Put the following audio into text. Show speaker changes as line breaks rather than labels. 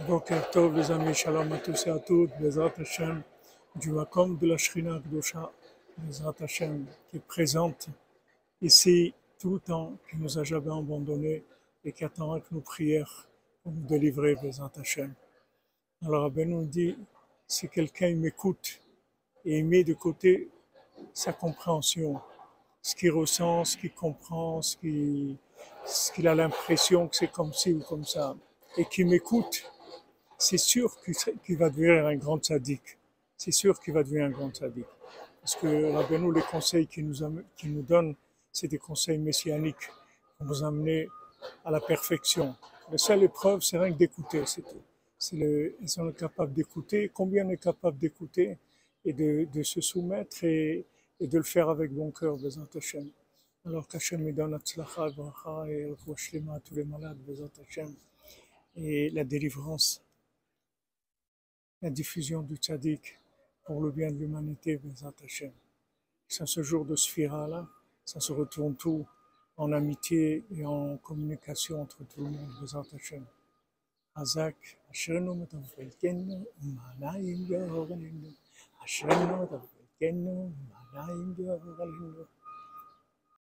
Boker Tov, les amis, shalom à tous et à toutes, Bezrat Hashem, du Makom de la Shrina Gdosha, Bezrat Hashem, qui est présente ici tout le temps, qui nous a jamais abandonnés et qui attend avec nos prières pour nous délivrer, Bezrat Hashem. Alors, Rabbi nous dit, si quelqu'un m'écoute et il met de côté sa compréhension, ce qu'il ressent, ce qu'il comprend, ce qu'il ce qu'il a l'impression que c'est comme ci ou comme ça, et qui m'écoute, c'est sûr qu'il va devenir un grand sadique. C'est sûr qu'il va devenir un grand sadique. Parce que Rabbeinu, les conseils qu'il nous, qu'il nous donne, c'est des conseils messianiques pour nous amener à la perfection. La seule épreuve, c'est rien que d'écouter, c'est tout. C'est le, est est d'écouter, combien on est capable d'écouter et de, se soumettre et, et, de le faire avec bon cœur, Bezat Hashem. Alors qu'Hachem me donne Atzlacha, Bracha et Shlema à tous les malades, Bezat Hashem, et la délivrance, la diffusion du tzaddik pour le bien de l'humanité, Bezat Hashem. C'est ce jour de Sphira là, ça se retourne tout en amitié et en communication entre tout le monde.